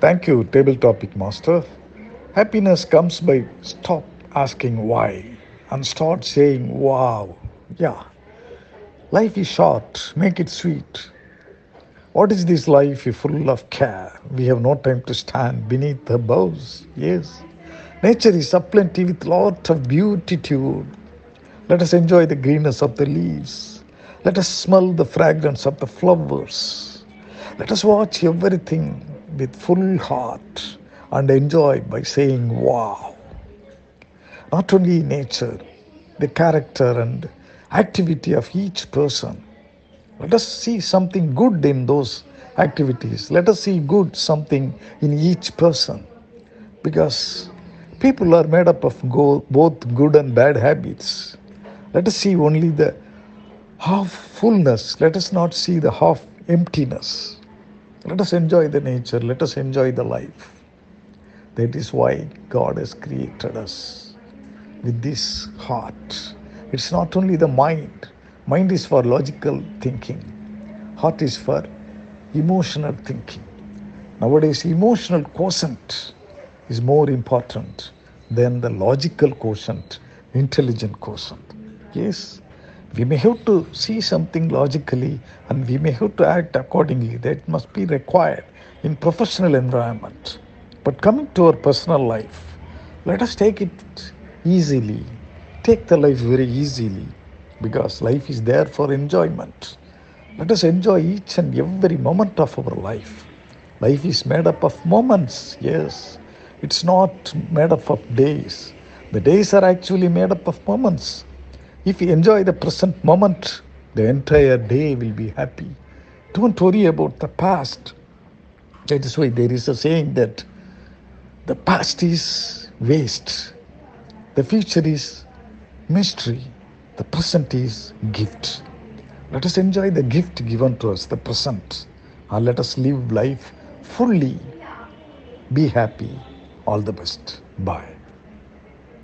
Thank you, Table Topic Master. Happiness comes by stop asking why and start saying wow. Yeah. Life is short, make it sweet. What is this life if full of care? We have no time to stand beneath the boughs. Yes. Nature is aplenty with lot of beautitude. Let us enjoy the greenness of the leaves. Let us smell the fragrance of the flowers. Let us watch everything with full heart and enjoy by saying wow. Not only nature, the character and activity of each person. Let us see something good in those activities. Let us see good something in each person. Because people are made up of go, both good and bad habits. Let us see only the half fullness. Let us not see the half emptiness. Let us enjoy the nature. Let us enjoy the life. That is why God has created us with this heart. It's not only the mind, mind is for logical thinking, heart is for emotional thinking. Nowadays, emotional quotient is more important than the logical quotient, intelligent quotient. Yes, we may have to see something logically and we may have to act accordingly. That must be required in professional environment. But coming to our personal life let us take it easily. Take the life very easily because life is there for enjoyment. Let us enjoy each and every moment of our life. Life is made up of moments yes. It's not made up of days. The days are actually made up of moments if we enjoy the present moment, the entire day will be happy. Don't worry about the past. That is why there is a saying that the past is waste, the future is mystery, the present is gift. Let us enjoy the gift given to us, the present, and let us live life fully. Be happy. All the best. Bye.